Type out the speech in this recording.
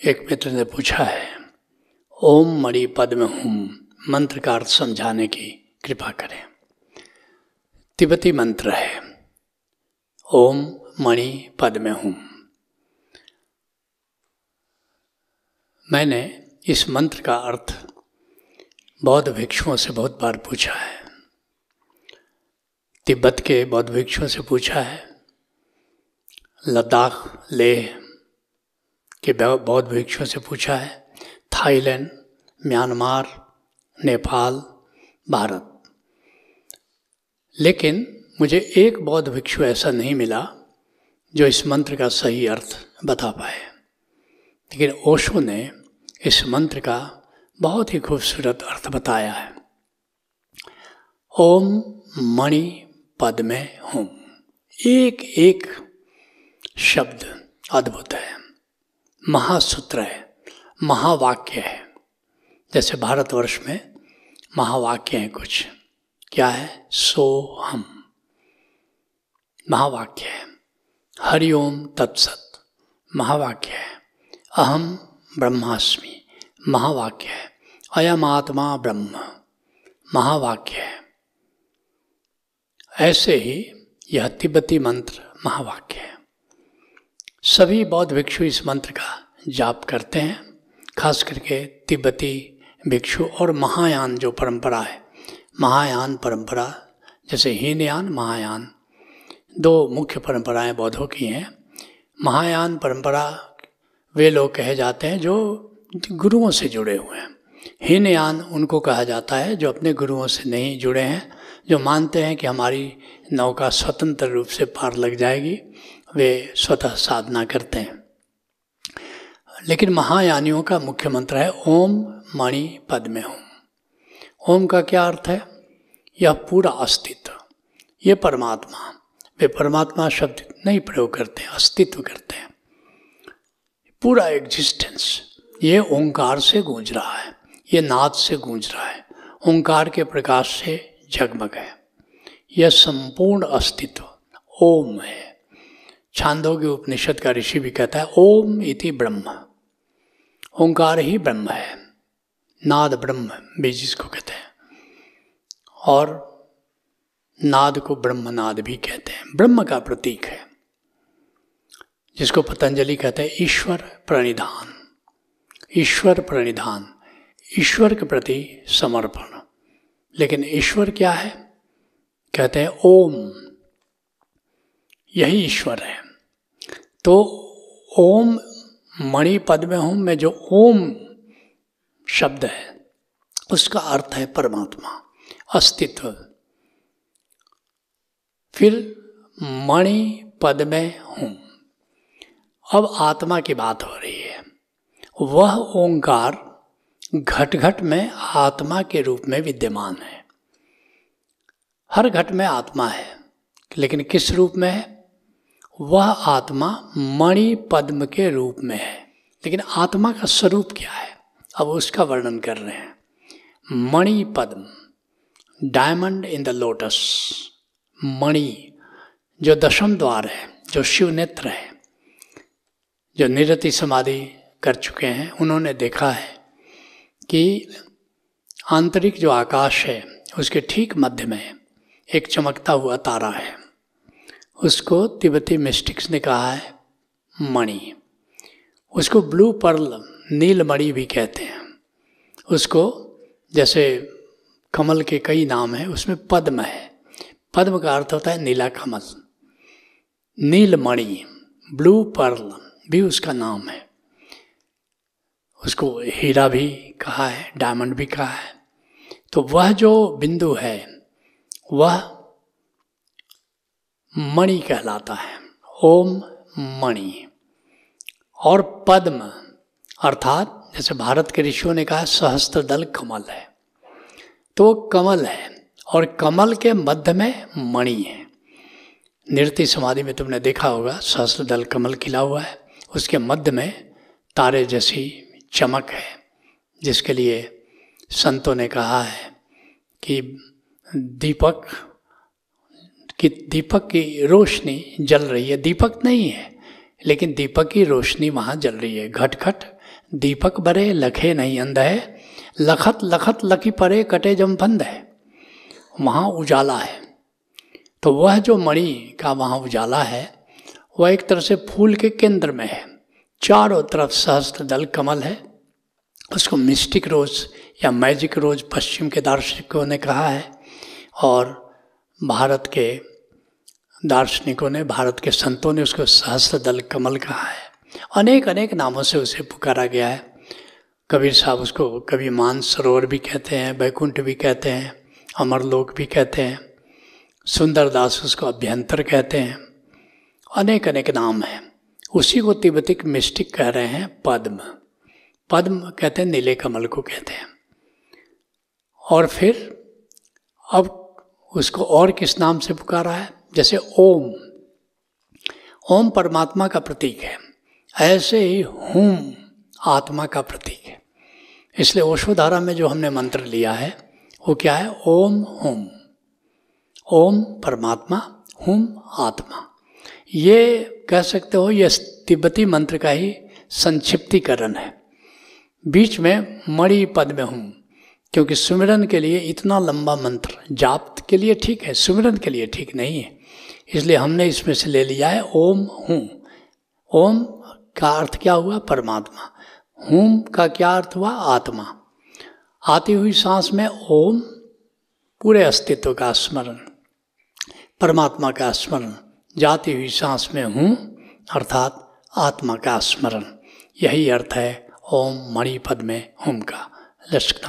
एक मित्र ने पूछा है, ओम मणि पद में हूँ मंत्र का अर्थ समझाने की कृपा करें। तिब्बती मंत्र है, ओम मणि पद में हूँ मैंने इस मंत्र का अर्थ बौद्ध भिक्षुओं से बहुत बार पूछा है। तिब्बत के बौद्ध भिक्षुओं से पूछा है, लद्दाख, लेह के बौद्ध भिक्षुओं से पूछा है, थाईलैंड, म्यांमार, नेपाल, भारत। लेकिन मुझे एक बौद्ध भिक्षु ऐसा नहीं मिला, जो इस मंत्र का सही अर्थ बता पाए। लेकिन ओशो ने इस मंत्र का बहुत ही खूबसूरत अर्थ बताया है। ओम मणि पद में हूँ। एक एक शब्द अद्भुत है। महासूत्र है, महावाक्य है। जैसे भारतवर्ष में महावाक्य हैं कुछ। क्या है? सो हम। महावाक्य है। हरिओम तत्सत। महावाक्य है। अहम ब्रह्मास्मि। महावाक्य है। अयम आत्मा ब्रह्म। महावाक्य है। ऐसे ही यह तिब्बती मंत्र महावाक्य है। सभी बौद्ध भिक्षु इस मंत्र का जाप करते हैं, खास करके तिब्बती भिक्षु और महायान जो परंपरा है। महायान परंपरा, जैसे हीनयान, महायान, दो मुख्य परंपराएँ बौद्धों की हैं। महायान परंपरा वे लोग कहे जाते हैं जो गुरुओं से जुड़े हुए हैं। हीनयान उनको कहा जाता है जो अपने गुरुओं से नहीं जुड़े हैं, जो मानते हैं कि हमारी नौका स्वतंत्र रूप से पार लग जाएगी। वे स्वतः साधना करते हैं। लेकिन महायानियों का मुख्य मंत्र है, ओम मणि पद में हूँ। ओम का क्या अर्थ है? यह पूरा अस्तित्व। ये परमात्मा। वे परमात्मा शब्द नहीं प्रयोग करते हैं अस्तित्व करते हैं। पूरा एग्जिस्टेंस ये ओंकार से गूंज रहा है, ये नाद से गूंज रहा है, ओंकार के प्रकाश से जगमग है। यह संपूर्ण अस्तित्व, ओम है। छांदोग्य उपनिषद का ऋषि भी कहता है, ओम इति ब्रह्म। ओंकार ही ब्रह्म है, नाद ब्रह्म, भी जिसको कहते हैं। और नाद को ब्रह्म नाद भी कहते हैं। ब्रह्म का प्रतीक है, जिसको पतंजलि कहते हैं, ईश्वर प्रणिधान। ईश्वर प्रणिधान, ईश्वर के प्रति समर्पण। लेकिन ईश्वर क्या है? कहते हैं, ओम। यही ईश्वर है। तो ओम मणि पद में हूँ मैं, जो ओम शब्द है, उसका अर्थ है परमात्मा, अस्तित्व। फिर मणि पद में हूँ। अब आत्मा की बात हो रही है। वह ओंकार घट घट में आत्मा के रूप में विद्यमान है। हर घट में आत्मा है, लेकिन किस रूप में है? वह आत्मा मणि पद्म के रूप में है। लेकिन आत्मा का स्वरूप क्या है? अब उसका वर्णन कर रहे हैं। मणि पद्म डायमंड इन द लोटस मणि, जो दशम द्वार है, जो शिव नेत्र है, जो निरति समाधि कर चुके हैं, उन्होंने देखा है कि आंतरिक जो आकाश है, उसके ठीक मध्य में एक चमकता हुआ तारा है। उसको तिब्बती मिस्टिक्स ने कहा है, मणि। उसको ब्लू पर्ल नील मणि भी कहते हैं। उसको, जैसे कमल के कई नाम हैं, उसमें पद्म है। पद्म का अर्थ होता है नीला कमल। नीलमणि ब्लू पर्ल भी उसका नाम है। उसको हीरा भी कहा है डायमंड भी कहा है। तो वह जो बिंदु है, वह मणि कहलाता है। ओम मणि। और पद्म, अर्थात जैसे भारत के ऋषियों ने कहा सहस्त्र दल कमल है। तो कमल है और कमल के मध्य में मणि है। नृत्य समाधि में तुमने देखा होगा सहस्त्र दल कमल खिला हुआ है। उसके मध्य में तारे जैसी चमक है, जिसके लिए संतों ने कहा है कि दीपक कि दीपक की रोशनी जल रही है। दीपक नहीं है, लेकिन दीपक की रोशनी वहाँ जल रही है। घट घट दीपक बरे, लखे नहीं, अंध है। लखत लखत लकी परे, कटे जम बंद है। वहाँ उजाला है। तो वह जो मणि का वहाँ उजाला है, वह एक तरह से फूल के केंद्र में है। चारों तरफ़ सहस्त्र दल कमल है। उसको मिस्टिक रोज या मैजिक रोज पश्चिम के दार्शनिकों ने कहा है। और भारत के दार्शनिकों ने, भारत के संतों ने उसको सहस्त्र दल कमल कहा है। अनेक अनेक नामों से उसे पुकारा गया है। कबीर साहब उसको कभी मान सरोवर भी कहते हैं बैकुंठ भी कहते हैं, अमरलोक भी कहते हैं, सुंदरदास उसको अभ्यंतर कहते हैं। अनेक अनेक नाम हैं। उसी को तिब्बतिक मिस्टिक कह रहे हैं, पद्म। पद्म कहते हैं, नीले कमल को कहते हैं। और फिर अब उसको और किस नाम से पुकारा है? जैसे ओम। ओम परमात्मा का प्रतीक है। ऐसे ही हुम आत्मा का प्रतीक है। इसलिए ओशोधारा में जो हमने मंत्र लिया है, वो क्या है? ओम हुम। ओम परमात्मा, हुम आत्मा। ये कह सकते हो, ये तिब्बती मंत्र का ही संक्षिप्तीकरण है। बीच में मणि पद में हूँ क्योंकि सुमिरन के लिए इतना लंबा मंत्र जाप के लिए ठीक है, सुमिरन के लिए ठीक नहीं है। इसलिए हमने इसमें से ले लिया है ओम हूँ। ओम का अर्थ क्या हुआ? परमात्मा। हूम का क्या अर्थ हुआ? आत्मा। आती हुई सांस में ओम, पूरे अस्तित्व का स्मरण, परमात्मा का स्मरण। जाती हुई सांस में हूँ, अर्थात आत्मा का स्मरण। यही अर्थ है ओम मणिपद में हुम का। लक्ष्य